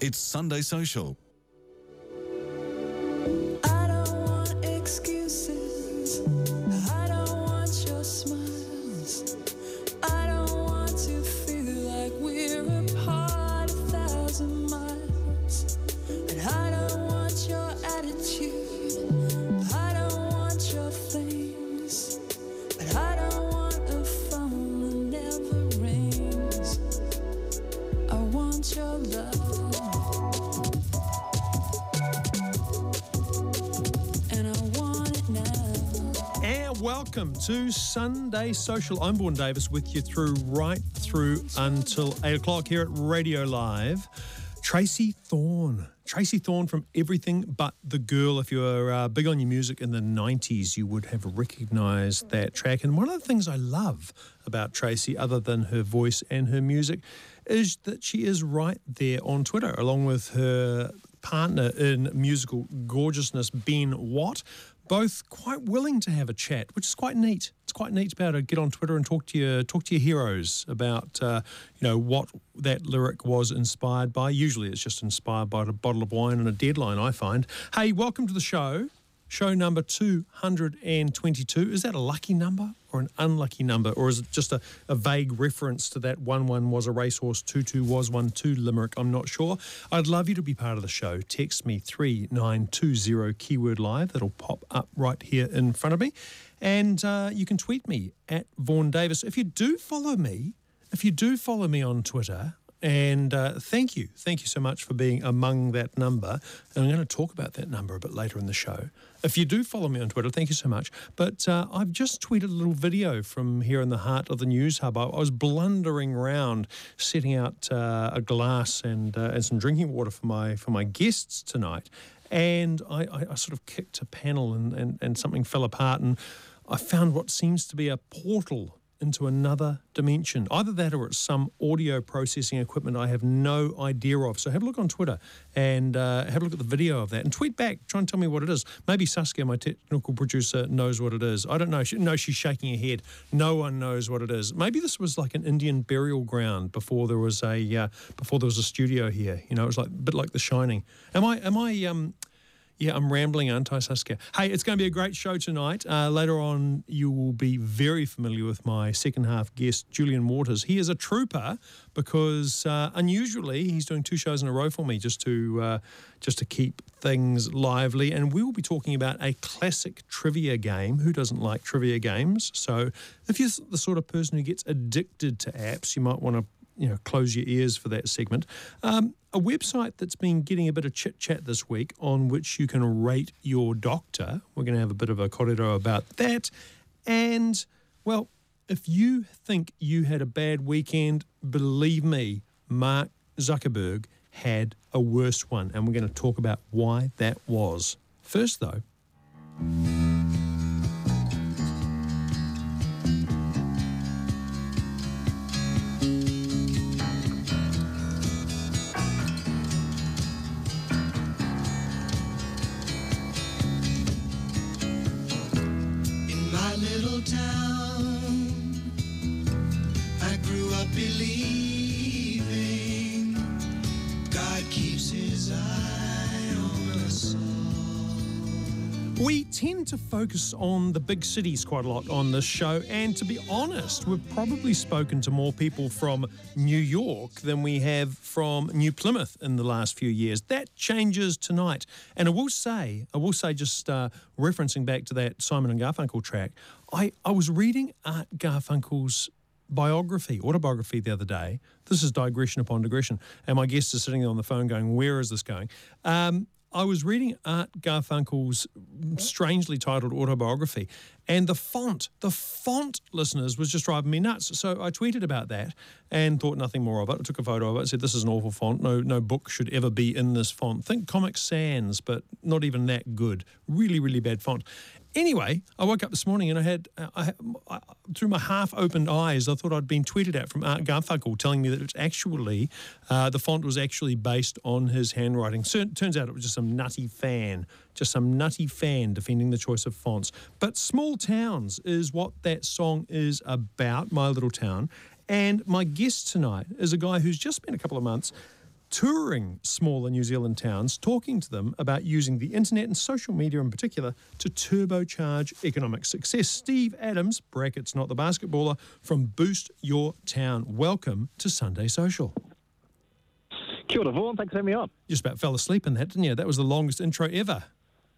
It's Sunday Social. Welcome to Sunday Social. I'm Vaughan Davis with you through right through until 8 o'clock here at Radio Live. Tracey Thorn. Tracey Thorn from Everything But the Girl. If you were uh, big on your music in the 90s, you would have recognized that track. And one of the things I love about Tracey, other than her voice and her music, is that she is right there on Twitter, along with her partner in musical gorgeousness, Ben Watt both quite willing to have a chat, which is quite neat. It's quite neat to be able to get on Twitter and talk to your talk to your heroes about uh, you know what that lyric was inspired by. Usually, it's just inspired by a bottle of wine and a deadline. I find. Hey, welcome to the show. Show number 222. Is that a lucky number or an unlucky number? Or is it just a, a vague reference to that 1 1 was a racehorse, 2 2 was 1 2 limerick? I'm not sure. I'd love you to be part of the show. Text me 3920 keyword live. That'll pop up right here in front of me. And uh, you can tweet me at Vaughan Davis. If you do follow me, if you do follow me on Twitter, and uh, thank you, thank you so much for being among that number. And I'm going to talk about that number a bit later in the show. If you do follow me on Twitter, thank you so much. But uh, I've just tweeted a little video from here in the heart of the news hub. I, was blundering around, setting out uh, a glass and uh, and some drinking water for my for my guests tonight. And I, I, I sort of kicked a panel and, and, and something fell apart. And I found what seems to be a portal into another dimension. Either that or it's some audio processing equipment I have no idea of. So have a look on Twitter and uh, have a look at the video of that and tweet back. Try and tell me what it is. Maybe Saskia, my technical producer, knows what it is. I don't know. She, no, she's shaking her head. No one knows what it is. Maybe this was like an Indian burial ground before there was a uh, before there was a studio here. You know, it was like a bit like The Shining. Am I am I um yeah, I'm rambling, aren't I, Saskia? Hey, it's going to be a great show tonight. Uh, later on, you will be very familiar with my second half guest, Julian Waters. He is a trooper because uh, unusually he's doing two shows in a row for me just to uh, just to keep things lively. And we will be talking about a classic trivia game. Who doesn't like trivia games? So, if you're the sort of person who gets addicted to apps, you might want to you know close your ears for that segment. Um, a website that's been getting a bit of chit chat this week on which you can rate your doctor. We're going to have a bit of a korero about that. And well, if you think you had a bad weekend, believe me, Mark Zuckerberg had a worse one. And we're going to talk about why that was. First, though, to focus on the big cities quite a lot on this show, and to be honest, we've probably spoken to more people from New York than we have from New Plymouth in the last few years. That changes tonight, and I will say, I will say, just uh, referencing back to that Simon and Garfunkel track, I, I was reading Art Garfunkel's biography, autobiography the other day. This is digression upon digression, and my guest is sitting there on the phone going, "Where is this going?" Um, I was reading Art Garfunkel's strangely titled autobiography, and the font, the font, listeners, was just driving me nuts. So I tweeted about that and thought nothing more of it. I took a photo of it, said, This is an awful font. No, no book should ever be in this font. Think Comic Sans, but not even that good. Really, really bad font. Anyway, I woke up this morning and I had, uh, I, I, through my half opened eyes, I thought I'd been tweeted at from Art Garfunkel telling me that it's actually, uh, the font was actually based on his handwriting. So, turns out it was just some nutty fan, just some nutty fan defending the choice of fonts. But small towns is what that song is about, My Little Town. And my guest tonight is a guy who's just spent a couple of months touring smaller New Zealand towns, talking to them about using the internet and social media in particular to turbocharge economic success. Steve Adams, brackets not the basketballer, from Boost Your Town. Welcome to Sunday Social. Kia ora, Vaughan. Thanks for having me on. Just about fell asleep in that, didn't you? That was the longest intro ever.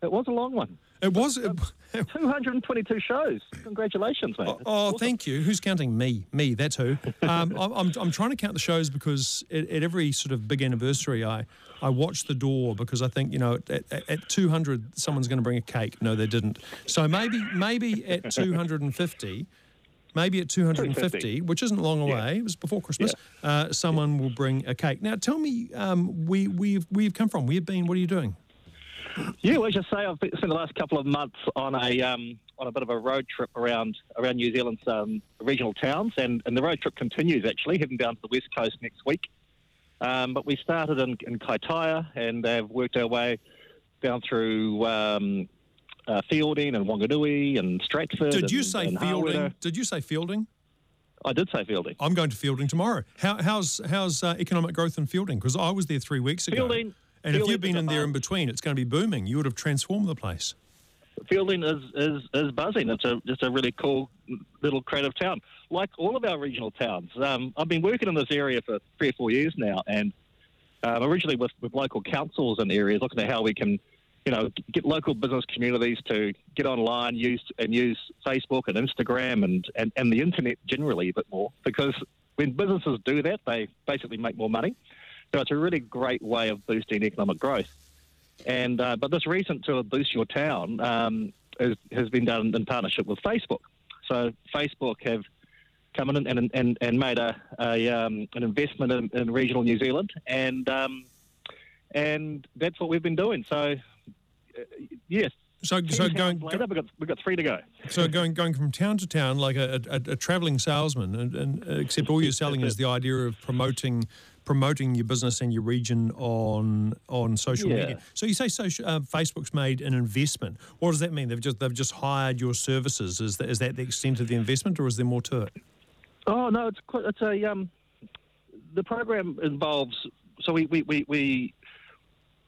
It was a long one. It was. It, 222 shows. Congratulations, mate. Oh, oh, awesome. thank you. Who's counting me? Me, that's who. Um, I'm, I'm, I'm trying to count the shows because at, at every sort of big anniversary, I, I watch the door because I think, you know, at, at, at 200, someone's going to bring a cake. No, they didn't. So maybe maybe at 250, maybe at 250, 250. which isn't long away, it was before Christmas, uh, someone will bring a cake. Now, tell me um, we, we've, we've come from, we've been, what are you doing? Yeah, well, as you say, I've been, spent the last couple of months on a um, on a bit of a road trip around around New Zealand's um, regional towns, and, and the road trip continues actually, heading down to the west coast next week. Um, but we started in, in Kaitaia and have worked our way down through um, uh, Feilding and Wanganui and Stratford. Did you and- say and feilding? Did you say feilding? I did say Feilding. I'm going to Feilding tomorrow. How, how's how's uh, economic growth in Feilding? Because I was there three weeks ago. Feilding- and if you've been in there in between, it's going to be booming. You would have transformed the place. Feilding is, is, is buzzing. It's a just a really cool little creative town, like all of our regional towns. Um, I've been working in this area for three or four years now, and um, originally with, with local councils and areas, looking at how we can, you know, get local business communities to get online, use and use Facebook and Instagram and, and, and the internet generally a bit more, because when businesses do that, they basically make more money. So it's a really great way of boosting economic growth. And uh, but this recent tour, Boost Your Town, um, is, has been done in partnership with Facebook. So Facebook have come in and and, and made a, a um, an investment in, in regional New Zealand, and um, and that's what we've been doing. So uh, yes. So, so going, later, we've got we've got three to go. so going, going from town to town like a, a, a traveling salesman, and, and uh, except all you're selling is the idea of promoting promoting your business and your region on on social Yeah. media. So you say social, uh, Facebook's made an investment. What does that mean? They've just they've just hired your services. Is that, is that the extent of the investment, or is there more to it? Oh no, it's quite, it's a um, the program involves. So we we, we, we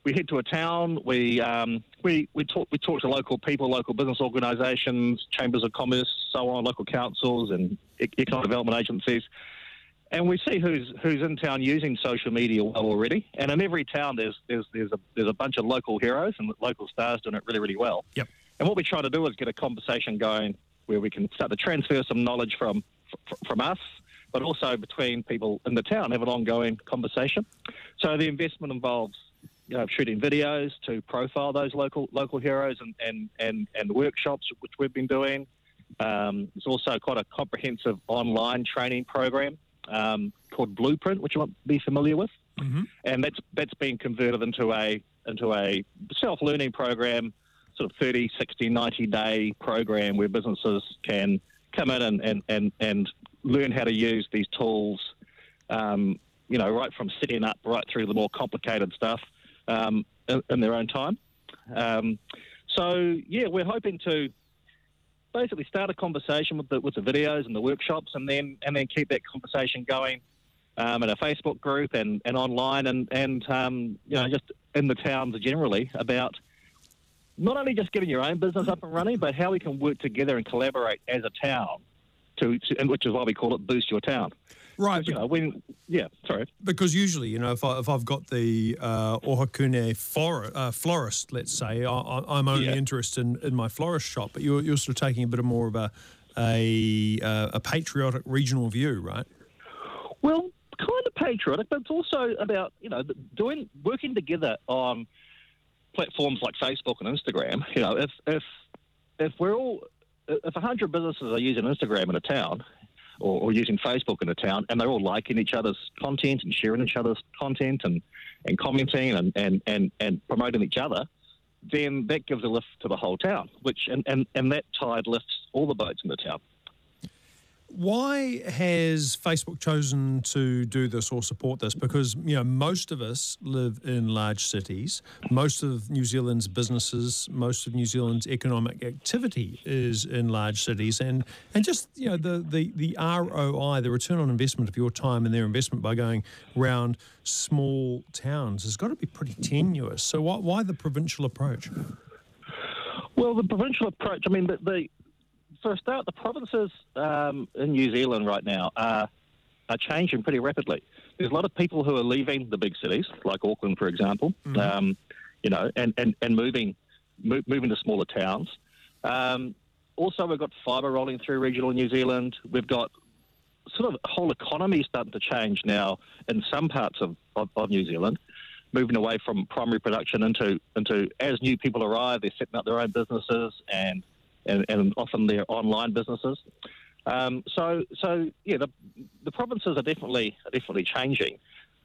we head to a town. We um, we we talk we talk to local people, local business organisations, chambers of commerce, so on, local councils and economic development agencies, and we see who's who's in town using social media well already. And in every town, there's there's there's a there's a bunch of local heroes and local stars doing it really really well. Yep. And what we try to do is get a conversation going where we can start to transfer some knowledge from f- from us, but also between people in the town, have an ongoing conversation. So the investment involves you know, shooting videos to profile those local local heroes and, and, and, and workshops which we've been doing. Um, it's also quite a comprehensive online training program um, called Blueprint, which you might be familiar with Mm-hmm. and that's that's been converted into a into a self-learning program sort of 30 60 90 day program where businesses can come in and and, and, and learn how to use these tools um, you know right from setting up right through the more complicated stuff um, in, in their own time um, so yeah we're hoping to basically start a conversation with the with the videos and the workshops and then and then keep that conversation going um, in a Facebook group and, and online and and um, you know just in the towns generally about not only just getting your own business up and running, but how we can work together and collaborate as a town, to, to which is why we call it Boost Your Town. Right. You know, when yeah, sorry, Because usually, you know, if, I, if I've got the uh, Ohakune flor- uh, florist, let's say, I, I, I'm only Yeah. interested in, in my florist shop, but you're, you're sort of taking a bit of more of a a, uh, a patriotic regional view, right? Well, kind of patriotic, but it's also about you know doing working together on platforms like Facebook and Instagram. You know, if if if we're all if hundred businesses are using Instagram in a town. Or, or using Facebook in a town, and they're all liking each other's content and sharing each other's content and, and commenting and, and, and, and promoting each other, then that gives a lift to the whole town, which and, and, and that tide lifts all the boats in the town. Why has Facebook chosen to do this or support this? Because you know most of us live in large cities. Most of New Zealand's businesses, most of New Zealand's economic activity is in large cities, and and just you know the the the ROI, the return on investment of your time and their investment by going round small towns has got to be pretty tenuous. So why why the provincial approach? Well, the provincial approach, I mean, the, the for a start, the provinces um, in New Zealand right now are, are changing pretty rapidly. There's a lot of people who are leaving the big cities, like Auckland, for example, um, you know, and, and, and moving mo- moving to smaller towns. Um, also, we've got fibre rolling through regional New Zealand. We've got sort of whole economy starting to change now in some parts of, of, of New Zealand, moving away from primary production into into as new people arrive, they're setting up their own businesses and and, and often they're online businesses. Um, so so yeah, the the provinces are definitely are definitely changing.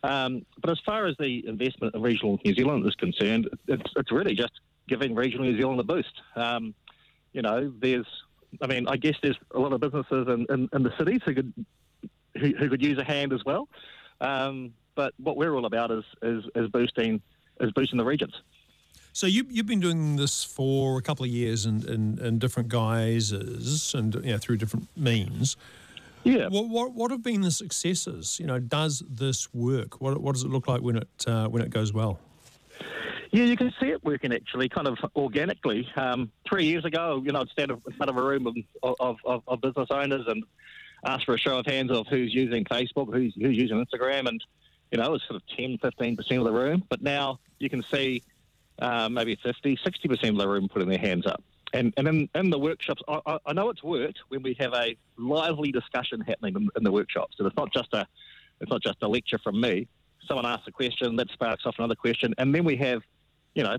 Um, but as far as the investment in regional New Zealand is concerned, it's, it's really just giving regional New Zealand a boost. Um, you know, there's, I mean, I guess there's a lot of businesses in, in, in the cities who could who, who could use a hand as well. Um, but what we're all about is, is is boosting is boosting the regions. So you, you've been doing this for a couple of years in, in, in different guises and you know, through different means. Yeah. What, what, what have been the successes? You know, does this work? What, what does it look like when it uh, when it goes well? Yeah, you can see it working actually, kind of organically. Um, three years ago, you know, I'd stand in front of a room of, of, of, of business owners and ask for a show of hands of who's using Facebook, who's, who's using Instagram, and, you know, it was sort of 10, 15% of the room. But now you can see uh, maybe 50, 60% of the room putting their hands up. And, and in, in the workshops, I, I- know it's worked when we have a lively discussion happening in, in the workshops. And it's not just a, it's not just a lecture from me. Someone asks a question, that sparks off another question, and then we have, you know,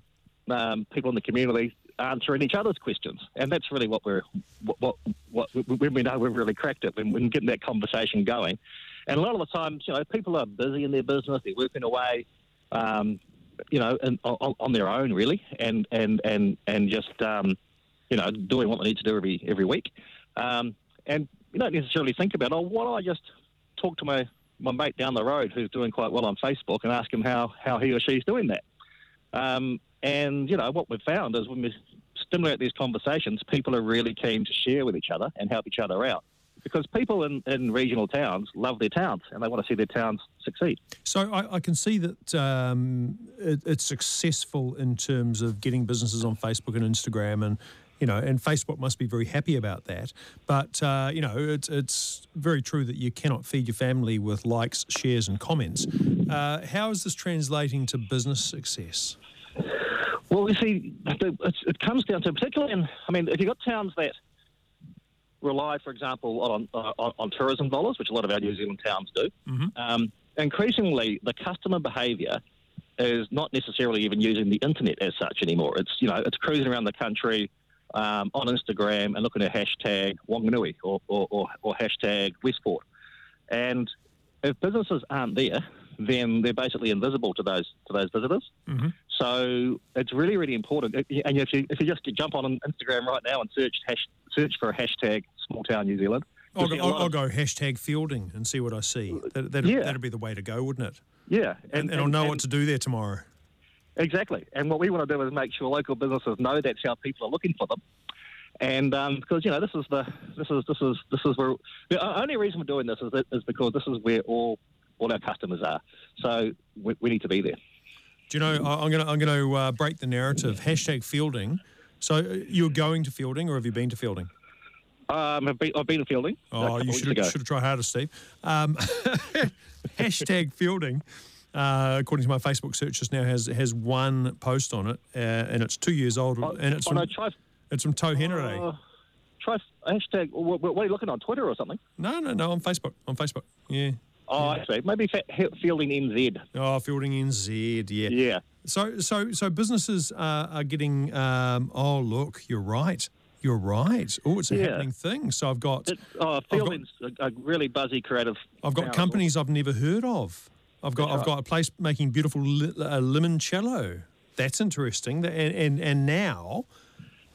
um, people in the community answering each other's questions, and that's really what we're, what, what, what when we know we've really cracked it, when we're getting that conversation going. And a lot of the times, you know, people are busy in their business, they're working away, um, you know, and, on, on their own really, and and and and just um, you know doing what they need to do every every week, um, and you don't necessarily think about oh why don't I just talk to my my mate down the road who's doing quite well on Facebook and ask him how how he or she's doing that, um, and you know what we've found is when we stimulate these conversations, people are really keen to share with each other and help each other out. Because people in, in regional towns love their towns and they want to see their towns succeed. So I, I can see that um, it, it's successful in terms of getting businesses on Facebook and Instagram, and you know, and Facebook must be very happy about that. But uh, you know, it's it's very true that you cannot feed your family with likes, shares, and comments. Uh, how is this translating to business success? Well, we see it comes down to particularly in. I mean, if you've got towns that rely, for example, on, uh, on on tourism dollars, which a lot of our New Zealand towns do, um, increasingly the customer behaviour is not necessarily even using the internet as such anymore. It's you know it's cruising around the country um, on Instagram and looking at hashtag Wanganui or, or, or, or hashtag Westport, and if businesses aren't there, then they're basically invisible to those to those visitors. So it's really, really important. And if you if you just jump on Instagram right now and search hash, search for a hashtag Small Town New Zealand, I'll go, I'll, I'll go hashtag feilding and see what I see. That, that'd, Yeah. that'd be the way to go, wouldn't it? yeah, And, and, I'll know what to do there tomorrow. Exactly. And what we want to do is make sure local businesses know that's how people are looking for them. And um, because you know this is the this is this is this is where the only reason we're doing this is that, is because this is where all all our customers are. So we, we need to be there. Do you know? I- I'm going to I'm going to uh, break the narrative. Hashtag feilding. So uh, you're going to feilding, or have you been to feilding? Um, I've been, I've been fielding. Oh, you should have, should have tried harder, Steve. Um, hashtag feilding, uh, according to my Facebook search, just now has has one post on it, uh, and it's two years old, and it's oh, from no, try, it's from Toe Henry. uh, try hashtag. What, what are you looking on Twitter or something? no, no, no, on Facebook, on Facebook. Yeah. Oh, I see. Maybe feilding NZ. Oh, feilding NZ. Yeah. Yeah. So, so, so businesses are, are getting. Um, oh, look, you're right. You're right. Oh, it's a Yeah. happening thing. So I've got. It, oh, feilding's a, a really buzzy, creative. I've got town. companies I've never heard of. I've got That's I've got a place making beautiful li- uh, limoncello. That's interesting. And and and now,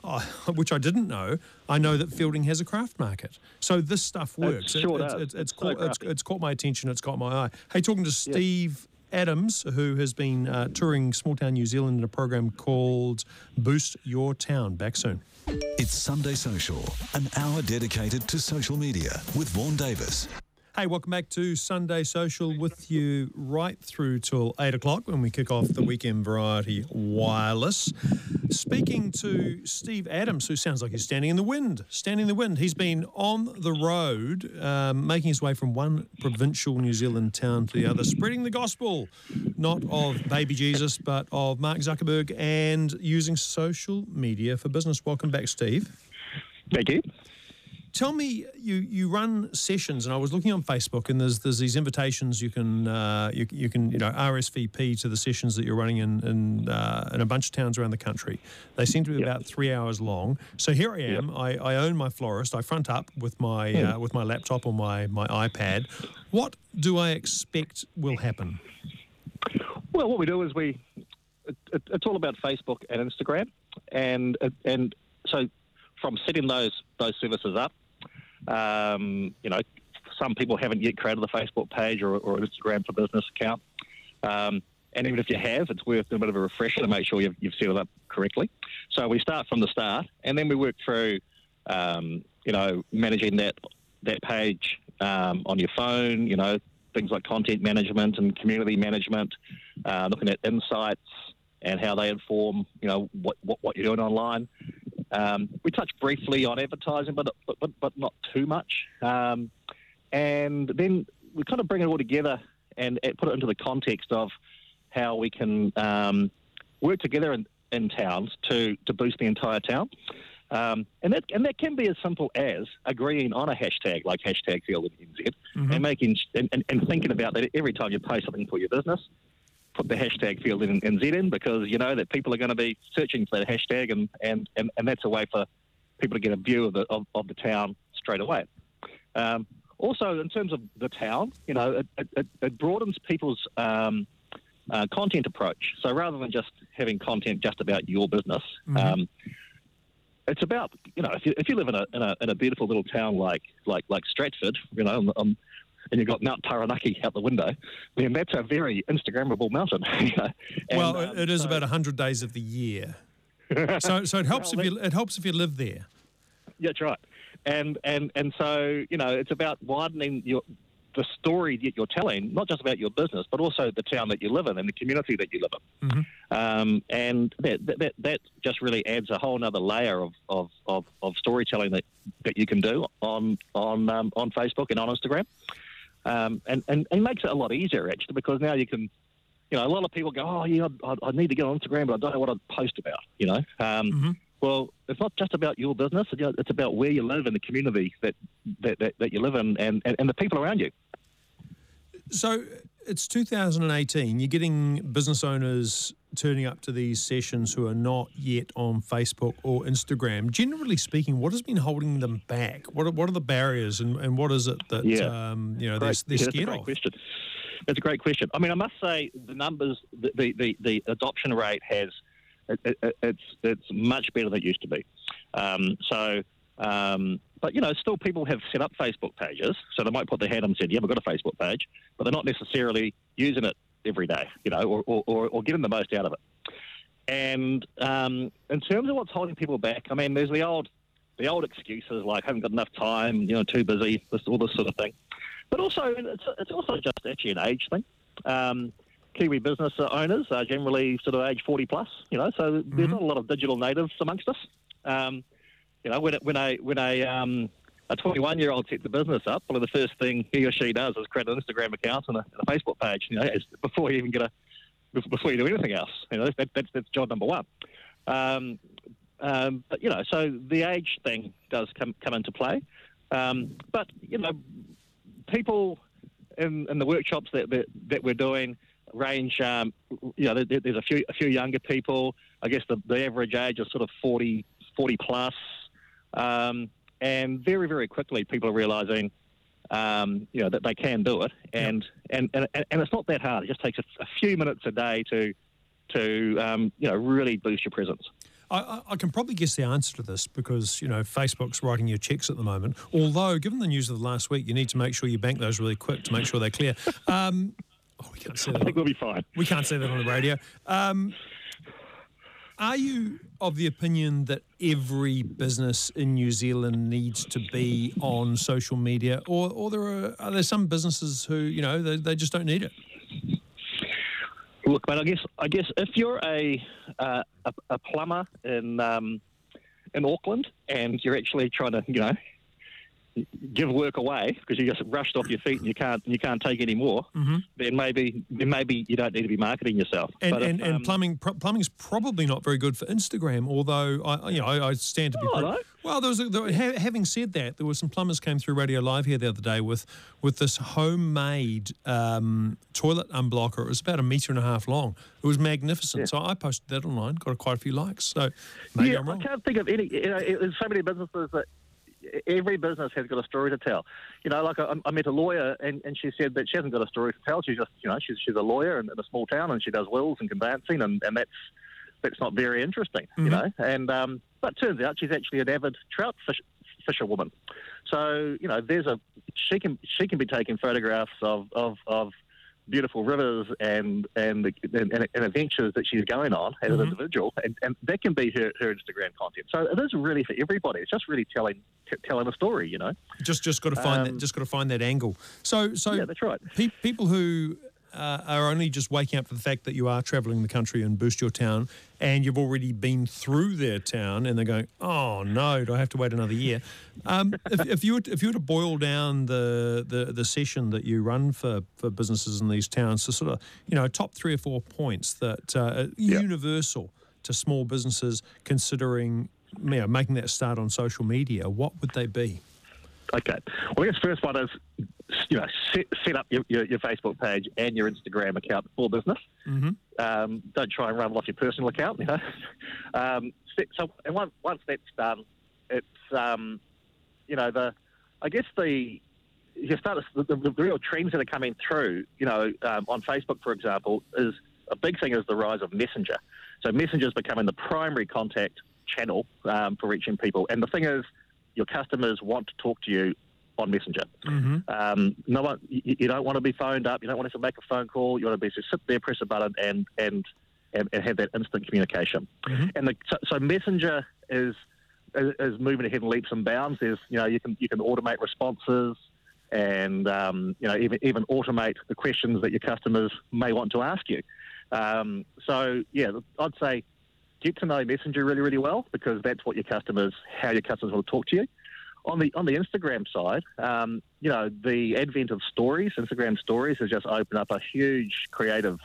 uh, which I didn't know, I know that Feilding has a craft market. So this stuff works. sure it's, does. it's, it's, caught, it's, it's caught my attention. It's caught my eye. Hey, talking to Steve Adams, who has been uh, touring small town New Zealand in a program called Boost Your Town. Back soon. It's Sunday Social, an hour dedicated to social media with Vaughan Davis. Hey, welcome back to Sunday Social with you right through till eight o'clock when we kick off the weekend variety wireless. Speaking to Steve Adams, who sounds like he's standing in the wind. Standing in the wind. He's been on the road, um, making his way from one provincial New Zealand town to the other, spreading the gospel, not of baby Jesus, but of Mark Zuckerberg and using social media for business. Welcome back, Steve. Thank you. Tell me, you you run sessions, and I was looking on Facebook, and there's there's these invitations you can uh, you, you can you know RSVP to the sessions that you're running in in, uh, in a bunch of towns around the country. They seem to be Yep. about three hours long. So here I am. I, I own my florist. I front up with my uh, with my laptop or my my iPad. What do I expect will happen? Well, what we do is we it, it, it's all about Facebook and Instagram, and and so from setting those those services up, um, you know, some people haven't yet created a Facebook page or, or an Instagram for business account, um, and even if you have, it's worth a bit of a refresher to make sure you've, you've set it up correctly. So we start from the start, and then we work through, um, you know, managing that that page um, on your phone. You know, things like content management and community management, uh, looking at insights and how they inform, you know, what, what, what you're doing online. Um, we touch briefly on advertising, but but, but, but not too much. Um, and then we kind of bring it all together and, put it into the context of how we can um, work together in, in towns to, to boost the entire town. Um, and that and that can be as simple as agreeing on a hashtag like hashtag Field NZ and making and, and, and thinking about that every time you post something for your business, put the hashtag Feilding NZ in because you know that people are going to be searching for that hashtag and, and, and, and that's a way for people to get a view of the of, of the town straight away. Um, also, in terms of the town, you know, it, it- it, broadens people's um, uh, content approach. So rather than just having content just about your business, um, it's about you know if you, if you live in a, in a in a beautiful little town like like like Stratford, you know, um, and you've got Mount Taranaki out the window, then that's a very Instagrammable mountain. you know. And, well, um, it is so- about hundred days of the year. so so it helps Well, if you it helps if you live there. Yeah, that's right. And and and so you know, it's about widening your the story that you're telling, not just about your business, but also the town that you live in and the community that you live in. Um, and that, that that that just really adds a whole other layer of, of, of, of storytelling that, that you can do on on um, on Facebook and on Instagram. Um, and, and, and makes it a lot easier actually because now you can you know, a lot of people go, oh, yeah, I, I need to get on Instagram, but I don't know what I'd post about, you know. Um, Well, it's not just about your business, it's about where you live and the community that, that, that, that you live in and, and, and the people around you. So it's 2018. You're getting business owners turning up to these sessions who are not yet on Facebook or Instagram. Generally speaking, what has been holding them back? What are, what are the barriers, and, and what is it that Yeah. um, you know they're, Great. they're Yeah, that's a scared great of? question. That's a great question. I mean, I must say the numbers, the, the, the, the adoption rate has, it, it, it's, it's much better than it used to be. Um, so, um, but you know, still people have set up Facebook pages, so they might put their hand up and said, "Yeah, we've got a Facebook page," but they're not necessarily using it every day, you know, or, or, or, or getting the most out of it. And um, in terms of what's holding people back, I mean, there's the old, the old excuses like haven't got enough time, you know, too busy, this, all this sort of thing. But also, it's, it's also just actually an age thing. Um, Kiwi business owners are generally sort of age 40 plus, you know, so there's not a lot of digital natives amongst us. Um, you know, when, when a, when a, um, a 21 year old sets a business up, one of the first thing he or she does is create an Instagram account and a, and a Facebook page, you know, before you even get a, before you do anything else. You know, that, that's, that's job number one. Um, um, but, you know, so the age thing does come, come into play. Um, but, you know, people in, in the workshops that, that, that we're doing range, um, you know, there, there's a few, a few younger people. I guess the, the average age is sort of 40, 40 plus. Um, and very, very quickly, people are realizing, um, you know, that they can do it. And, and, and, and it's not that hard. It just takes a, a few minutes a day to, to um, you know, really boost your presence. I, I, I can probably guess the answer to this because you know Facebook's writing your checks at the moment. Although, given the news of the last week, you need to make sure you bank those really quick to make sure they're clear. Um, oh, we can't say I that. think we'll be fine. We can't say that on the radio. Um, are you of the opinion that every business in New Zealand needs to be on social media, or, or there are, are there some businesses who you know they, they just don't need it? Look, but I guess I guess if you're a uh, a, a plumber in um, in Auckland and you're actually trying to you know give work away because you just rushed off your feet and you can't you can't take any more, then maybe then maybe you don't need to be marketing yourself. And But if, and, and um, plumbing pr- plumbing's probably not very good for Instagram. Although I you know I, I stand to be Oh, pre- well. There was a, there, ha, having said that, there were some plumbers came through Radio Live here the other day with with this homemade um, toilet unblocker. It was about a meter and a half long. It was magnificent. So I posted that online, got quite a few likes. So maybe yeah, I can't think of any. You know, there's so many businesses that every business has got a story to tell. You know, like I, I met a lawyer, and, and she said that she hasn't got a story to tell. She's just, you know, she's she's a lawyer in, in a small town, and she does wills and conveyancing, and, and that's that's not very interesting, you know. And um, but turns out she's actually an avid trout fish, fisherwoman. So you know, there's a she can she can be taking photographs of of, of beautiful rivers and and, the, and and adventures that she's going on as an individual, and, and that can be her, her Instagram content. So it is really for everybody. It's just really telling t- telling a story, you know. Just just got to find that Um, just got to find that angle. So so Yeah, that's right. pe- people who uh, are only just waking up to the fact that you are travelling the country and boost your town, and you've already been through their town, and they're going, "Oh no, do I have to wait another year?" Um, if, if you were to, if you were to boil down the, the the session that you run for for businesses in these towns to sort of you know top three or four points that uh, are universal to small businesses considering you know, making that start on social media, what would they be? Okay. Well, I guess first one is, you know, set, set up your, your, your Facebook page and your Instagram account for business. Mm-hmm. Um, don't try and run off your personal account. You know. Um, set- so, and once once that's done, it's um, you know the, I guess the you start to, the, the, the real trends that are coming through. You know, um, on Facebook, for example, is a big thing is the rise of Messenger. So Messenger is becoming the primary contact channel um, for reaching people. And the thing is, your customers want to talk to you on Messenger. Um, no one, you, you don't want to be phoned up. You don't want to make a phone call. You want to be just sit there, press a button, and and and, and have that instant communication. And the, so, so Messenger is, is is moving ahead in leaps and bounds. There's you know you can you can automate responses. And um, you know, even even automate the questions that your customers may want to ask you. Um, so yeah, I'd say get to know Messenger really, really well because that's what your customers, how your customers will talk to you. On the on the Instagram side, um, you know, the advent of stories, Instagram stories, has just opened up a huge creative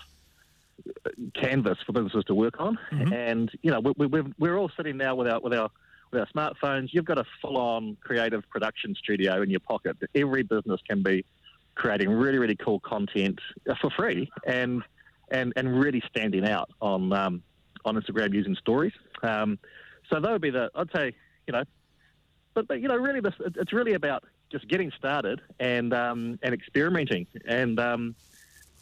uh, canvas for businesses to work on. And you know, we, we, we're all sitting now with our with our with our smartphones. You've got a full-on creative production studio in your pocket. Every business can be creating really, really cool content uh, for free and and and really standing out on um, on Instagram using stories. Um, so that would be the I'd say you know, but but you know really this it's really about just getting started and um, and experimenting and um,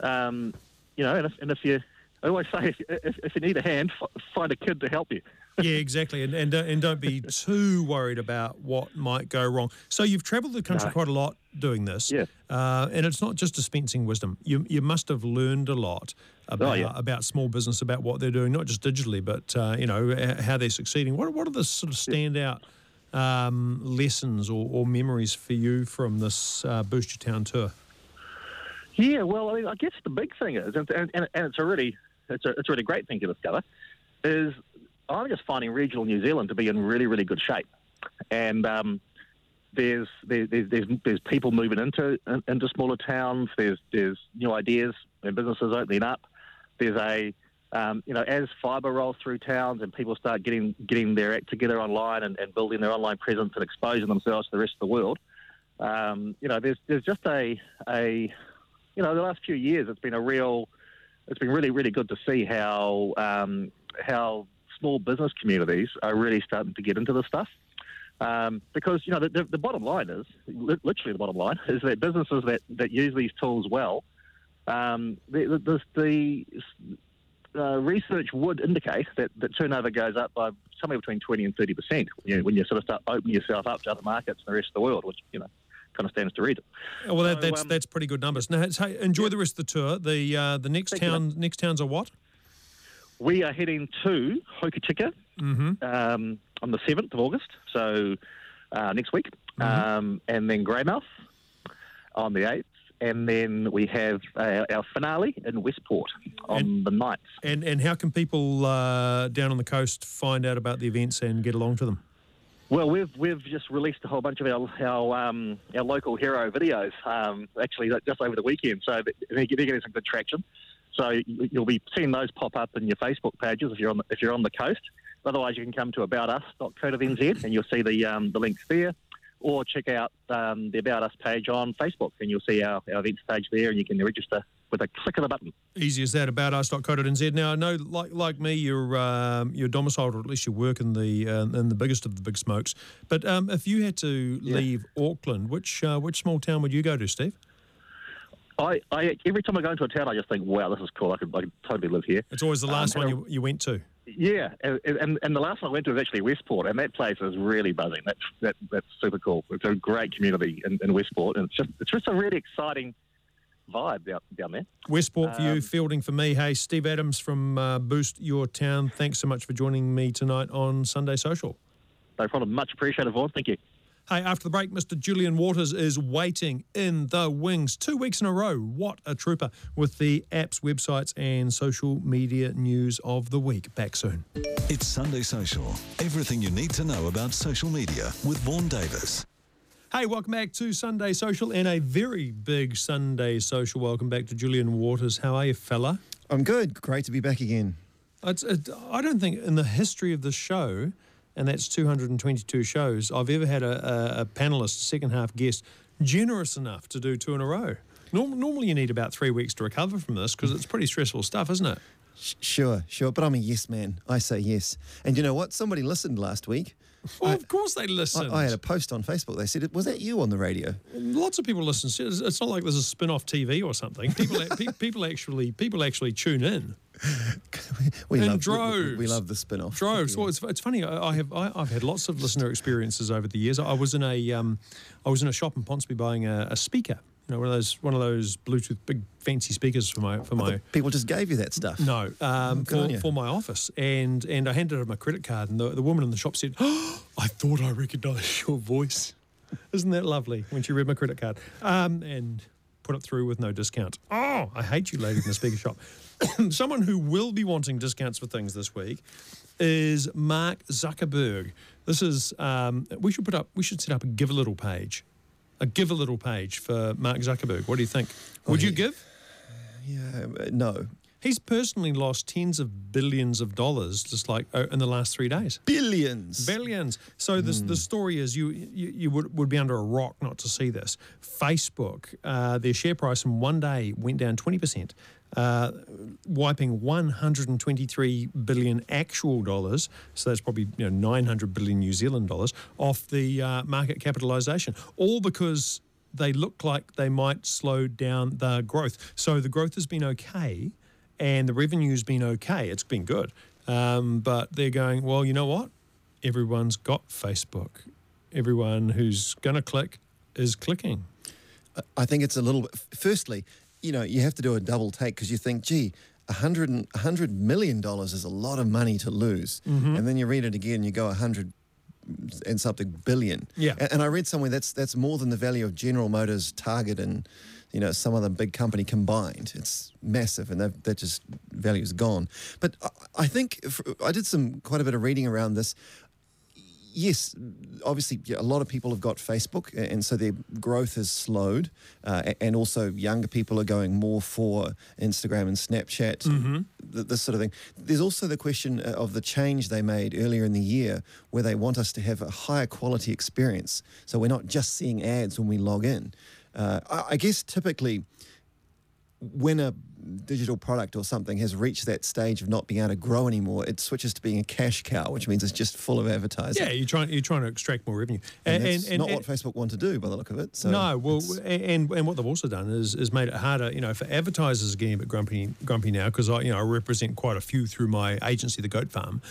um, you know and if, and if you I always say if, if, if you need a hand, f- find a kid to help you. yeah, exactly, and and don't- and don't be too worried about what might go wrong. So you've travelled the country No. quite a lot doing this, Yeah. uh, and it's not just dispensing wisdom. You you must have learned a lot about Oh, yeah. about small business, about what they're doing, not just digitally, but uh, you know how they're succeeding. What what are the sort of standout um, lessons or, or memories for you from this uh, Boost Your Town tour? Yeah, well, I mean, I guess the big thing is, and, and, and it's a really, it's a, it's a really great thing to discover, is I'm just finding regional New Zealand to be in really, really good shape, and um, there's, there's there's there's people moving into into smaller towns. There's there's new ideas and businesses opening up. There's a um, you know, as fibre rolls through towns and people start getting getting their act together online and, and building their online presence and exposing themselves to the rest of the world, um, you know, there's there's just a a you know, the last few years, it's been a real, it's been really, really good to see how um, how small business communities are really starting to get into this stuff. Um, because you know, the, the, the bottom line is, li- literally, the bottom line is that businesses that, that use these tools well, um, the, the, the uh, research would indicate that, that turnover goes up by somewhere between 20 and 30 percent when you, when you sort of start opening yourself up to other markets and the rest of the world, which you know kind of stands to reason. Well, that, So, that's um, that's pretty good numbers. Now, so enjoy the rest of the tour. The uh, the next Thank you, town next towns are what? We are heading to Hokitika um, on the 7th of August, so uh, next week, um, and then Greymouth on the 8th, and then we have uh, our finale in Westport on the 9th. And and how can people uh, down on the coast find out about the events and get along to them? Well, we've we've just released a whole bunch of our our, um, our local hero videos, um, actually just over the weekend. So they're getting some good traction. So you- you'll be seeing those pop up in your Facebook pages if you're on the, if you're on the coast. Otherwise, you can come to aboutus.co.nz and you'll see the um, the links there, or check out um, the About Us page on Facebook and you'll see our, our events page there, and you can register with a click of the button. Easy as that. About us.co.nz. Now, I know, like like me, you're um, you're domiciled, or at least you work in the uh, in the biggest of the big smokes. But um, if you had to leave Auckland, which uh, which small town would you go to, Steve? I, I every time I go into a town, I just think, wow, this is cool. I could, I could totally live here. It's always the last Um, one you, you went to. Yeah, and, and, the last one I went to was actually Westport, and that place is really buzzing. That's that, that's super cool. It's a great community in, in Westport, and it's just it's just a really exciting vibe down, down there. Westport for you, Um, feilding for me. Hey, Steve Adams from uh, Boost Your Town. Thanks so much for joining me tonight on Sunday Social. No problem. Much appreciated, Vaughan. Thank you. Hey, after the break, Mr. Julian Waters is waiting in the wings two weeks in a row. What a trooper with the apps, websites, and social media news of the week. Back soon. It's Sunday Social. Everything you need to know about social media with Vaughan Davis. Hey, welcome back to Sunday Social and a very big Sunday Social. Welcome back to Julian Waters. How are you, fella? I'm good. Great to be back again. It's, it, I don't think in the history of the show, and that's 222 shows, I've ever had a, a, a panelist, second half guest, generous enough to do two in a row. Norm, normally, you need about three weeks to recover from this because it's pretty stressful stuff, isn't it? Sure, sure. But I'm a yes man. I say yes. And you know what? Somebody listened last week. Well, I- of course they I, listen. I had a post on Facebook. They said, "Was that you on the radio?" Lots of people listen. It's not like there's a spin-off TV or something. People, pe- people actually, people actually tune in. We In love we- we, we love the spin-off. droves. Well, it's, it's funny. I, I have I, I've had lots of listener experiences over the years. I was in a um, I was in a shop in Ponsonby buying a, a speaker. You know, one of those one of those Bluetooth big fancy speakers for my for my People just gave you that stuff. no um, good for, for my office, and and I handed her my credit card, and the, the woman in the shop said, oh, "I thought I recognised your voice." Isn't that lovely when she read my credit card um, and put it through with no discount? Oh, I hate you, lady in the speaker shop. Someone who will be wanting discounts for things this week is Mark Zuckerberg. This is um, we should put up we should set up a give a little page, a give a little page for Mark Zuckerberg. What do you think? Would you he- give? Yeah, uh, no. He's personally lost tens of billions of dollars just like uh, in the last three days. Billions. Billions. So this, the story is you you, you would, would be under a rock not to see this. Facebook, uh, their share price in one day went down 20%, uh, wiping 123 billion actual dollars, so that's probably you know 900 billion New Zealand dollars, off the uh, market capitalization. All because they look like they might slow down the growth. So the growth has been okay and the revenue's been okay. It's been good. Um, but they're going, well, you know what? Everyone's got Facebook. Everyone who's going to click is clicking. I think it's a little bit. Firstly, you know, you have to do a double take because you think, gee, a hundred and a hundred million dollars is a lot of money to lose, Mm-hmm. and then you read it again, and you go a hundred and something billion. Yeah. And, and I read somewhere that's that's more than the value of General Motors, Target, and you know some other big company combined. It's massive, and that that just value is gone. But I, I think if, I did some quite a bit of reading around this yes, obviously, yeah, a lot of people have got Facebook, and so their growth has slowed. Uh, and also, younger people are going more for Instagram and Snapchat, th- this sort of thing. There's also the question uh, of the change they made earlier in the year, where they want us to have a higher quality experience. So we're not just seeing ads when we log in. Uh, I, I guess typically when a digital product or something has reached that stage of not being able to grow anymore, it switches to being a cash cow, which means it's just full of advertising. Yeah, you're trying you're trying to extract more revenue, and, that's not what Facebook want to do by the look of it. So no, well, and and what they've also done is is made it harder. You know, for advertisers getting a bit grumpy grumpy now because I you know I represent quite a few through my agency, the Goat Farm.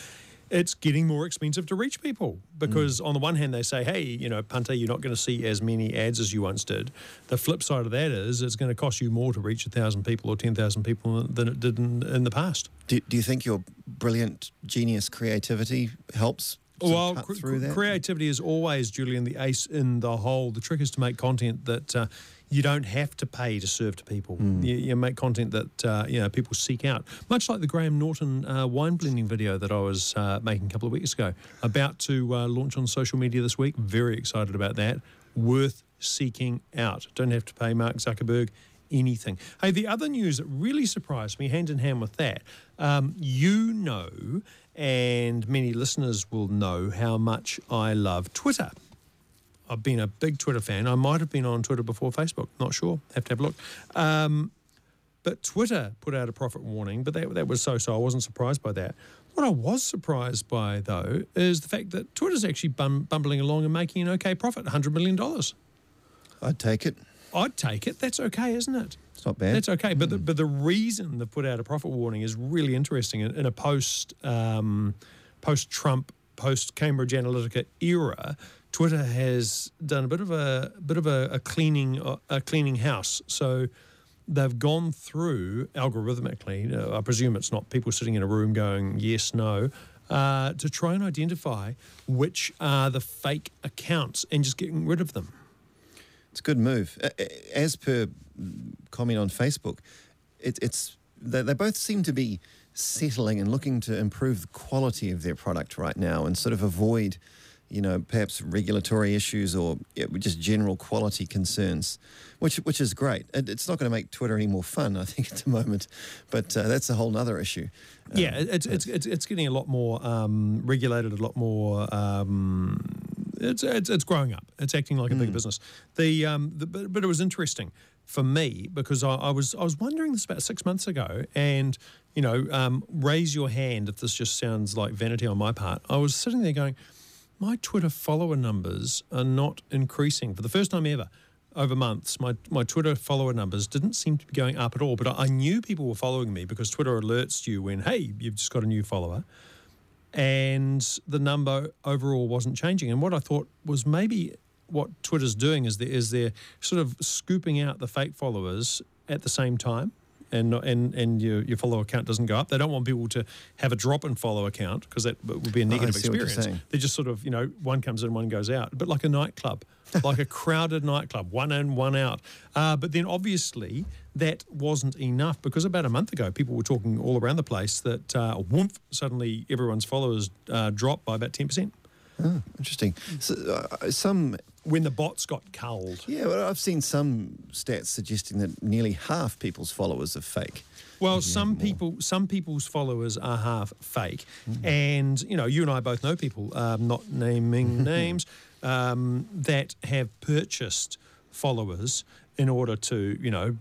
It's getting more expensive to reach people because mm. on the one hand they say, hey, you know, punter, you're not going to see as many ads as you once did. The flip side of that is it's going to cost you more to reach a thousand people or ten thousand people than it did in, in the past. do, do you think your brilliant genius creativity helps? Well, cut through that? creativity is always, Julian, the ace in the hole. The trick is to make content that uh, you don't have to pay to serve to people. Hmm. You, you make content that uh, you know people seek out, much like the Graham Norton uh, wine blending video that I was uh, making a couple of weeks ago. About to uh, launch on social media this week. Very excited about that. Worth seeking out. Don't have to pay Mark Zuckerberg anything. Hey, the other news that really surprised me, hand in hand with that, um, you know, and many listeners will know how much I love Twitter. I've been a big Twitter fan. I might have been on Twitter before Facebook. Not sure. Have to have a look. Um, but Twitter put out a profit warning, but that, that was so so. I wasn't surprised by that. What I was surprised by, though, is the fact that Twitter's actually bum, bumbling along and making an okay profit $100 million. I'd take it. I'd take it. That's okay, isn't it? It's not bad. That's okay. But the, but the reason they've put out a profit warning is really interesting. In, in a post um, post Trump, post Cambridge Analytica era, Twitter has done a bit of a bit of a, a cleaning a cleaning house. So they've gone through algorithmically. I presume it's not people sitting in a room going yes no. Uh, to try and identify which are the fake accounts and just getting rid of them. It's a good move. As per mm, comment on Facebook, it, it's they, they both seem to be settling and looking to improve the quality of their product right now and sort of avoid, you know, perhaps regulatory issues or just general quality concerns, which which is great. It, it's not going to make Twitter any more fun, I think, at the moment, but uh, that's a whole other issue. Yeah, it- it's, it's it's it's getting a lot more um, regulated, a lot more. Um, it's, it's it's growing up. It's acting like a big business. The, um, the but, but it was interesting for me because I, I was I was wondering this about six months ago, and you know, um, raise your hand if this just sounds like vanity on my part. I was sitting there going, my Twitter follower numbers are not increasing for the first time ever. Over months, my, my Twitter follower numbers didn't seem to be going up at all. But I, I knew people were following me because Twitter alerts you when, hey, you've just got a new follower. And the number overall wasn't changing. And what I thought was maybe what Twitter's doing is, they, is they're sort of scooping out the fake followers at the same time. And, and and your, your follow account doesn't go up. They don't want people to have a drop in follow account because that would be a negative you're experience. They just sort of, you know, one comes in, one goes out, but like a nightclub, like a crowded nightclub, one in, one out. Uh, but then obviously that wasn't enough because about a month ago, people were talking all around the place that uh, whoomp, suddenly everyone's followers uh, dropped by about 10% Oh, Interesting. So, uh, some when the bots got culled. yeah, well, I've seen some stats suggesting that nearly half people's followers are fake. Well, some people, some people's followers are half fake, Mm. and you know, you and I both know people, um, not naming names, um, that have purchased followers in order to, you know,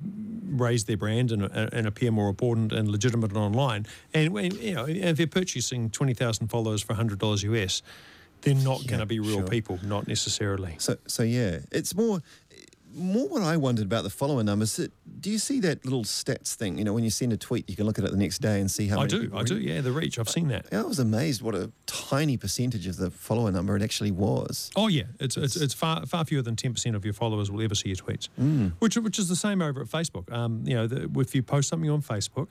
raise their brand and, and appear more important and legitimate online. And when you know, if you're purchasing twenty thousand followers for hundred dollars US, they're not going to be real sure. people, not necessarily. So, so yeah, it's more, more what I wondered about the follower numbers. That, do you see that little stats thing? You know, when you send a tweet, you can look at it the next day and see how I many do, I do. Yeah, the reach. I've seen that. I was amazed what a tiny percentage of the follower number it actually was. Oh yeah, it's it's, it's far far fewer than ten percent of your followers will ever see your tweets, which which is the same over at Facebook. Um, you know, the, if you post something on Facebook,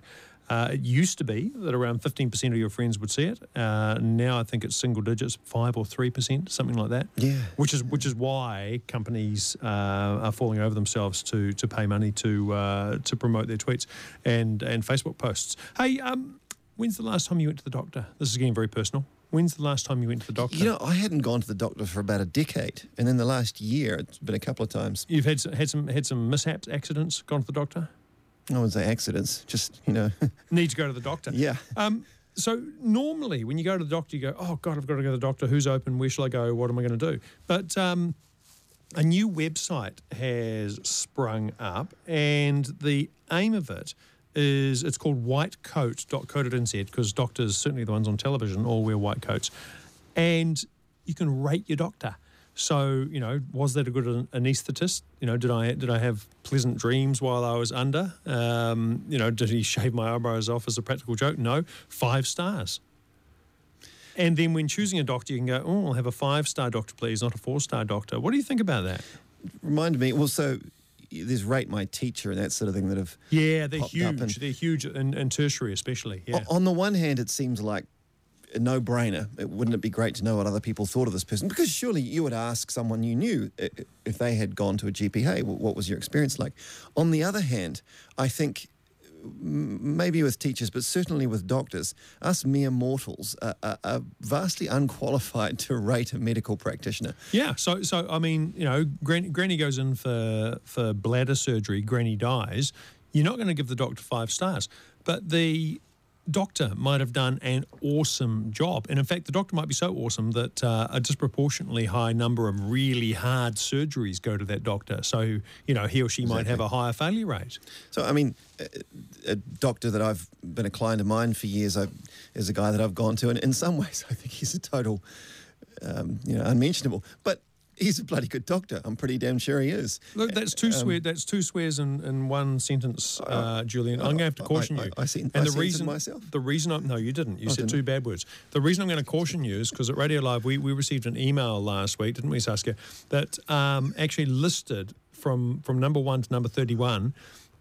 uh, it used to be that around fifteen percent of your friends would see it. Uh, now I think it's single digits, five or three percent, something like that. Yeah. which is which is why companies uh, are falling over themselves to to pay money to uh, to promote their tweets and and Facebook posts. Hey, um, when's the last time you went to the doctor? This is getting very personal. When's the last time you went to the doctor? You know, I hadn't gone to the doctor for about a decade, and in the last year, it's been a couple of times. You've had some, had some had some mishaps, accidents, gone to the doctor. I would say accidents, just you know, Need to go to the doctor. yeah. Um, so normally when you go to the doctor, you go, "Oh God, I've got to go to the doctor. Who's open? Where shall I go? What am I going to do?" But um, a new website has sprung up, and the aim of it is it's called whitecoat.co.nz because doctors, certainly the ones on television, all wear white coats. And you can rate your doctor. So, you know, was that a good an- anaesthetist? You know, did I did I have pleasant dreams while I was under? Um, you know, did he shave my eyebrows off as a practical joke? No, five stars. And then when choosing a doctor, you can go, oh, I'll have a five star doctor, please, not a four star doctor. What do you think about that? Reminded me. Well, so there's rate my teacher and that sort of thing that have. Yeah, they're huge. and- They're huge in, in tertiary, especially. Yeah. On the one hand, it seems like a no-brainer. Wouldn't it be great to know what other people thought of this person? Because surely you would ask someone you knew if they had gone to a GP. Hey, what was your experience like? On the other hand, I think maybe with teachers, but certainly with doctors, us mere mortals are, are, are vastly unqualified to rate a medical practitioner. Yeah, so so I mean, you know, Granny, Granny goes in for for bladder surgery. Granny dies. You're not going to give the doctor five stars, but the doctor might have done an awesome job, and in fact, the doctor might be so awesome that uh, a disproportionately high number of really hard surgeries go to that doctor. So you know, he or she might have a higher failure rate. So, I mean, a, a doctor that I've been a client of mine for years I, is a guy that I've gone to, and in some ways, I think he's a total, um, you know, unmentionable. But he's a bloody good doctor. I'm pretty damn sure he is. Look, that's two swear. That's two swears in, in one sentence, uh, Julian. I'm going to have to caution I- you. I sen- and I the reason myself. the reason I'm no, you didn't. You said didn't two bad words. The reason I'm going to caution you is because at Radio Live we, we received an email last week, didn't we, Saskia, that um, actually listed from from number one to number thirty one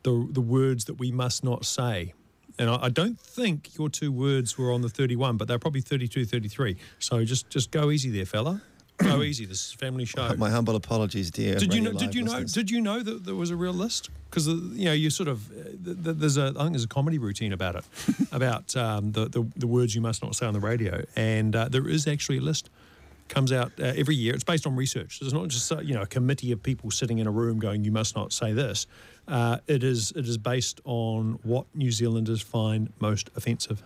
the the words that we must not say. And I, I don't think your two words were on the 31, but they're probably 32, 33. So just just go easy there, fella. Go easy. This is a family show. My humble apologies, dear. Did you know? Did you know? Did you know that there was a real list? Because you know, you sort of uh, th- th- there's a I think there's a comedy routine about it, about um, the, the the words you must not say on the radio, and uh, there is actually a list comes out uh, every year. It's based on research. It's not just uh, you know a committee of people sitting in a room going, "You must not say this." Uh, it is it is based on what New Zealanders find most offensive.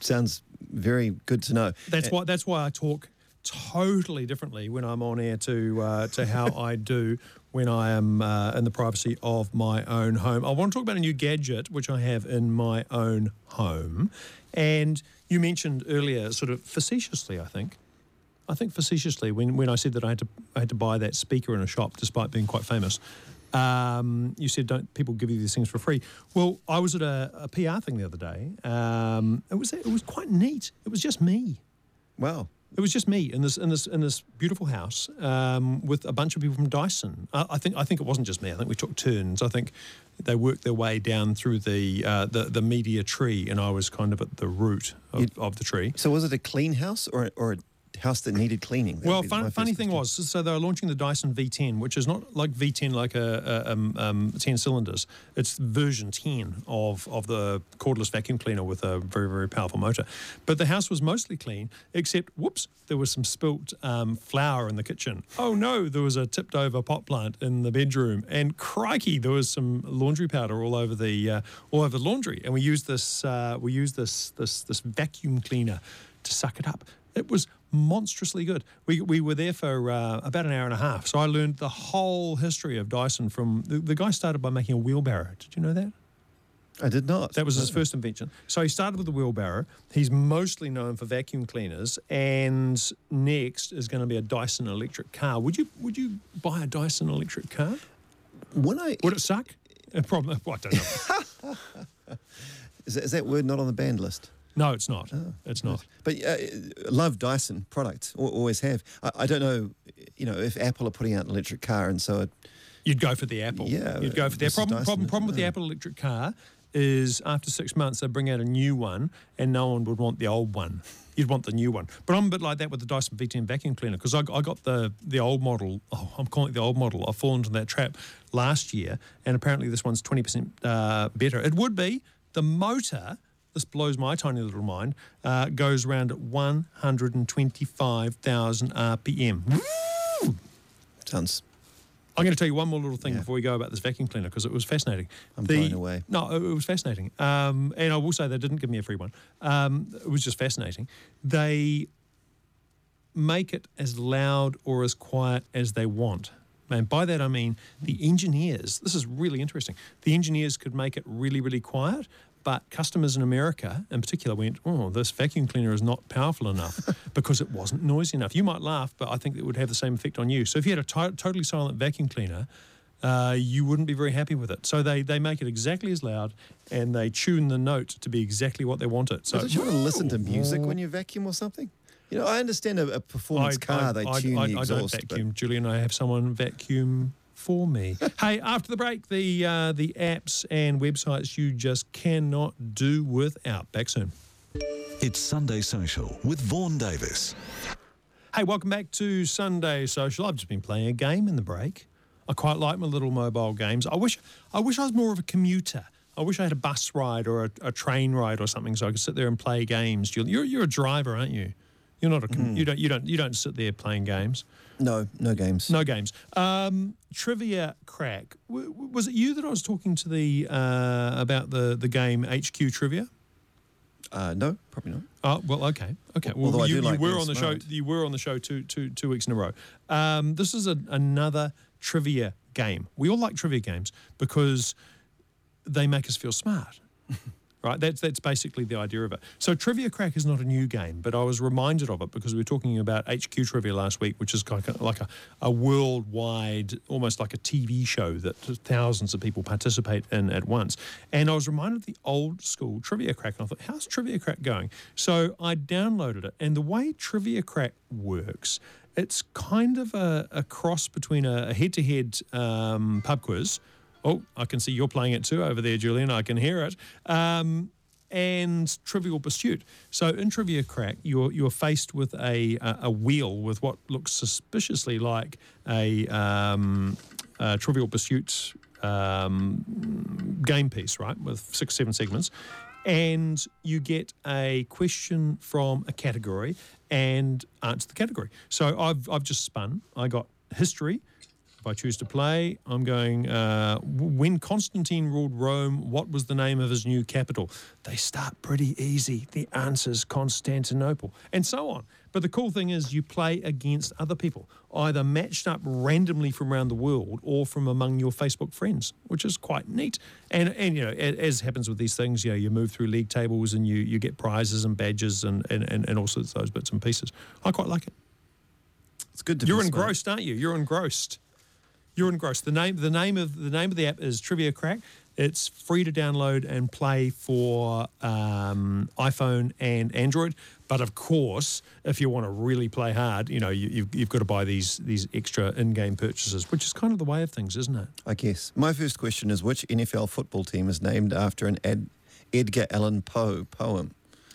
Sounds very good to know. That's why that's why I talk totally differently when I'm on air to uh, to how I do when I am uh, in the privacy of my own home. I want to talk about a new gadget which I have in my own home, and you mentioned earlier, sort of facetiously, I think. I think facetiously when, when I said that I had to I had to buy that speaker in a shop despite being quite famous. Um, you said don't people give you these things for free? Well, I was at a, a PR thing the other day. Um, it was it was quite neat. It was just me. Wow. It was just me in this in this in this beautiful house um, with a bunch of people from Dyson. I, I think I think it wasn't just me. I think we took turns. I think they worked their way down through the uh, the, the media tree, and I was kind of at the root of, of the tree. So was it a clean house or, or a house that needed cleaning? That Well, would be my fun, funny thing question. was, so they were launching the Dyson V10, which is not like V10 like a, a um, um, 10 cylinders. It's version 10 of, of the cordless vacuum cleaner with a very, very powerful motor. But the house was mostly clean, except, whoops, there was some spilt um, flour in the kitchen. Oh no, there was a tipped over pot plant in the bedroom. And crikey, there was some laundry powder all over the, uh, all over the laundry. And we used this, uh, we used this, this, this vacuum cleaner to suck it up. It was monstrously good. We, we were there for uh, about an hour and a half. So I learned the whole history of Dyson from the, the guy started by making a wheelbarrow. Did you know that? I did not. That was his first invention. So he started with the wheelbarrow. He's mostly known for vacuum cleaners, and next is going to be a Dyson electric car. Would you would you buy a Dyson electric car? When I Would it suck? Probably. Well, I don't know. is that, is that word not on the banned list? No, it's not. Oh, it's not. But uh, love Dyson products. Always have. I, I don't know. You know if Apple are putting out an electric car, and so it, You'd go for the Apple. Yeah, You'd go for the problem. Dyson, problem, problem with it? the Apple electric car is after six months they bring out a new one, and no one would want the old one. You'd want the new one. But I'm a bit like that with the Dyson V10 vacuum cleaner because I, I got the the old model. Oh, I'm calling it the old model. I fall into that trap last year, and apparently this one's 20% uh, better. It would be the motor. This blows my tiny little mind. Uh, goes around at 125,000 RPM. sounds. I'm going to tell you one more little thing Yeah. before we go about this vacuum cleaner because it was fascinating. I'm blown away. No, it it was fascinating. Um, and I will say they didn't give me a free one. Um, it was just fascinating. They make it as loud or as quiet as they want. And by that I mean the engineers. This is really interesting. The engineers could make it really, really quiet, but customers in America, in particular, went, "Oh, this vacuum cleaner is not powerful enough because it wasn't noisy enough." You might laugh, but I think it would have the same effect on you. So if you had a to- totally silent vacuum cleaner, uh, you wouldn't be very happy with it. So they they make it exactly as loud, and they tune the note to be exactly what they want it. So don't you want to listen to music when you vacuum or something? You know, I understand a, a performance car, they tune I, the I don't exhaust. but- vacuum, Julian. I have someone vacuum for me. hey, after the break, the uh, the apps and websites you just cannot do without. Back soon. It's Sunday Social with Vaughan Davis. Hey, welcome back to Sunday Social. I've just been playing a game in the break. I quite like my little mobile games. I wish I wish I was more of a commuter. I wish I had a bus ride or a, a train ride or something so I could sit there and play games. Julian, you're you're a driver, aren't you? You're not a com- you don't you don't you don't sit there playing games. No, no games. No games. Um, trivia crack. W- was it you that I was talking to the uh, about the the game HQ trivia? Uh, no, probably not. Oh well, okay, okay. Well, Although you, you like were on the smart. show. You were on the show two, two, two weeks in a row. Um, this is a, another trivia game. We all like trivia games because they make us feel smart. Right, that's that's basically the idea of it. So Trivia Crack is not a new game, but I was reminded of it because we were talking about HQ Trivia last week, which is kind of like a, a worldwide, almost like a TV show that thousands of people participate in at once. And I was reminded of the old school Trivia Crack, and I thought, how's Trivia Crack going? So I downloaded it, and the way Trivia Crack works, it's kind of a, a cross between a, a head-to-head um, pub quiz. Oh, I can see you're playing it too over there, Julian. I can hear it. Um, and Trivial Pursuit. So in Trivia Crack, you're you're faced with a a, wheel with what looks suspiciously like a, um, a Trivial Pursuit um, game piece, right, with six seven segments, and you get a question from a category and answer the category. So I've I've just spun. I got history. If I choose to play, I'm going, uh, when Constantine ruled Rome, what was the name of his new capital? They start pretty easy. The answer's Constantinople, and so on. But the cool thing is, you play against other people, either matched up randomly from around the world or from among your Facebook friends, which is quite neat. And, and you know, as happens with these things, you know, you move through league tables and you, you get prizes and badges and, and, and, and all sorts of those bits and pieces. I quite like it. It's good to You're be smart. engrossed, aren't you? You're engrossed. You're engrossed. The name, the name of the name of the app is Trivia Crack. It's free to download and play for um, iPhone and Android. But of course, if you want to really play hard, you know you, you've, you've got to buy these these extra in-game purchases, which is kind of the way of things, isn't it? I guess. My first question is which NFL football team is named after an Ed, Edgar Allan Poe poem?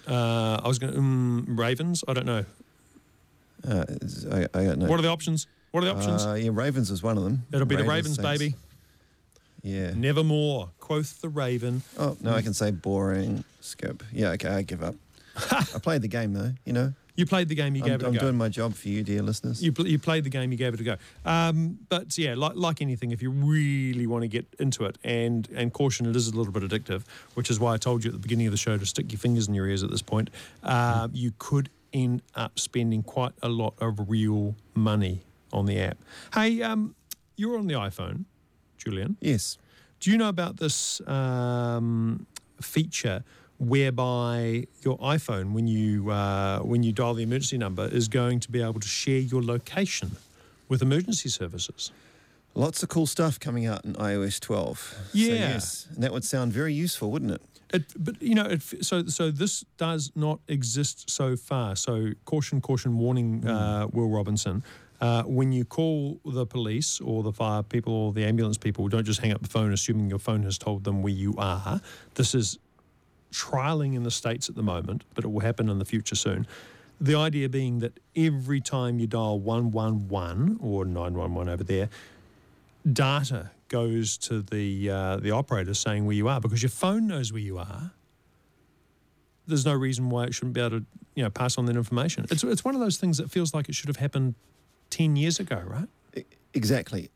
Uh, I was going to um, Ravens. I don't know. Uh, I, I don't know. What are the options? What are the options? Uh, yeah, Ravens is one of them. It'll be the Ravens, Saints. baby. Yeah. Nevermore. Quoth the Raven. Oh, no, I can say boring. Skip. Yeah, okay, I give up. I played the game, though, you know. You played the game. You I'm, gave it a I'm go. doing my job for you, dear listeners. You, pl- you played the game, you gave it a go. Um, but yeah, like, like anything, if you really want to get into it, and, and caution, it is a little bit addictive, which is why I told you at the beginning of the show to stick your fingers in your ears at this point. Uh, you could end up spending quite a lot of real money on the app. Hey, um, you're on the iPhone, Julian. yes. Do you know about this um, feature whereby your iPhone, when you uh, when you dial the emergency number, is going to be able to share your location with emergency services? Lots of cool stuff coming out in iOS 12. So, Yeah. yes. And that would sound very useful, wouldn't it? It, but you know, it, so so this does not exist so far. So caution, caution, warning, uh, Will Robinson. Uh, when you call the police or the fire people or the ambulance people, don't just hang up the phone assuming your phone has told them where you are. This is trialing in the states at the moment, but it will happen in the future soon. The idea being that every time you dial 111 or 911 over there, data goes to the uh, the operator saying where you are because your phone knows where you are. There's no reason why it shouldn't be able to you know pass on that information. It's it's one of those things that feels like it should have happened ten years ago, right? Exactly.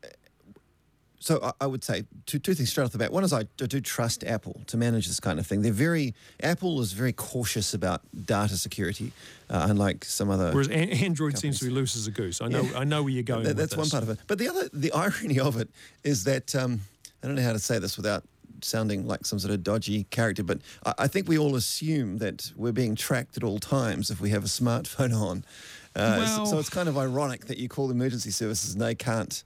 so I, I would say two, two things straight off the bat. One is I do, trust Apple to manage this kind of thing. They're very Apple is very cautious about data security, uh, unlike some other. Whereas an- Android seems to be loose as a goose. I know. Yeah. I know where you're going. That- that's one this. part of it. But the other, the irony of it is that um, I don't know how to say this without sounding like some sort of dodgy character, but I, I think we all assume that we're being tracked at all times if we have a smartphone on. Uh, so- so it's kind of ironic that you call emergency services and they can't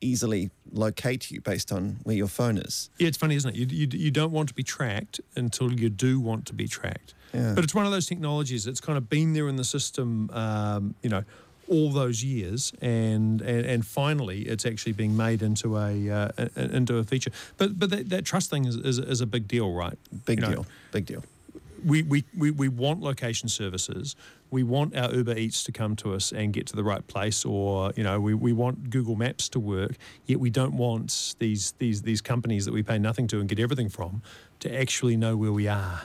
easily locate you based on where your phone is. Yeah, it's funny, isn't it? You, you, you don't want to be tracked until you do want to be tracked. Yeah. But it's one of those technologies that's kind of been there in the system, um, you know, all those years, and, and and finally it's actually being made into a, uh, a- into a feature. But but that, that trust thing is, is, is a big deal, right? Big You know, deal. Big deal. We, we, we, we want location services. We want our Uber Eats to come to us and get to the right place, or you know, we, we want Google Maps to work. Yet we don't want these these these companies that we pay nothing to and get everything from to actually know where we are.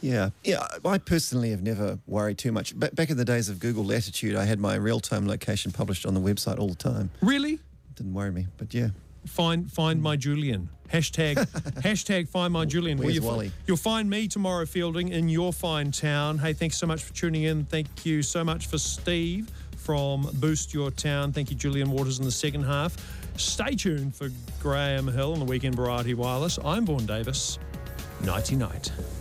Yeah, yeah. I personally have never worried too much. Ba- back in the days of Google Latitude, I had my real-time location published on the website all the time. Really? Didn't worry me, but yeah. Find find my Julian. Hashtag hashtag find my Julian. Where's fi- Wally? you'll find me tomorrow Feilding in your fine town. Hey, thanks so much for tuning in. Thank you so much for Steve from Boost Your Town. Thank you, Julian Waters, in the second half. Stay tuned for Graham Hill on the Weekend Variety Wireless. I'm Vaughan Davis. Nighty night.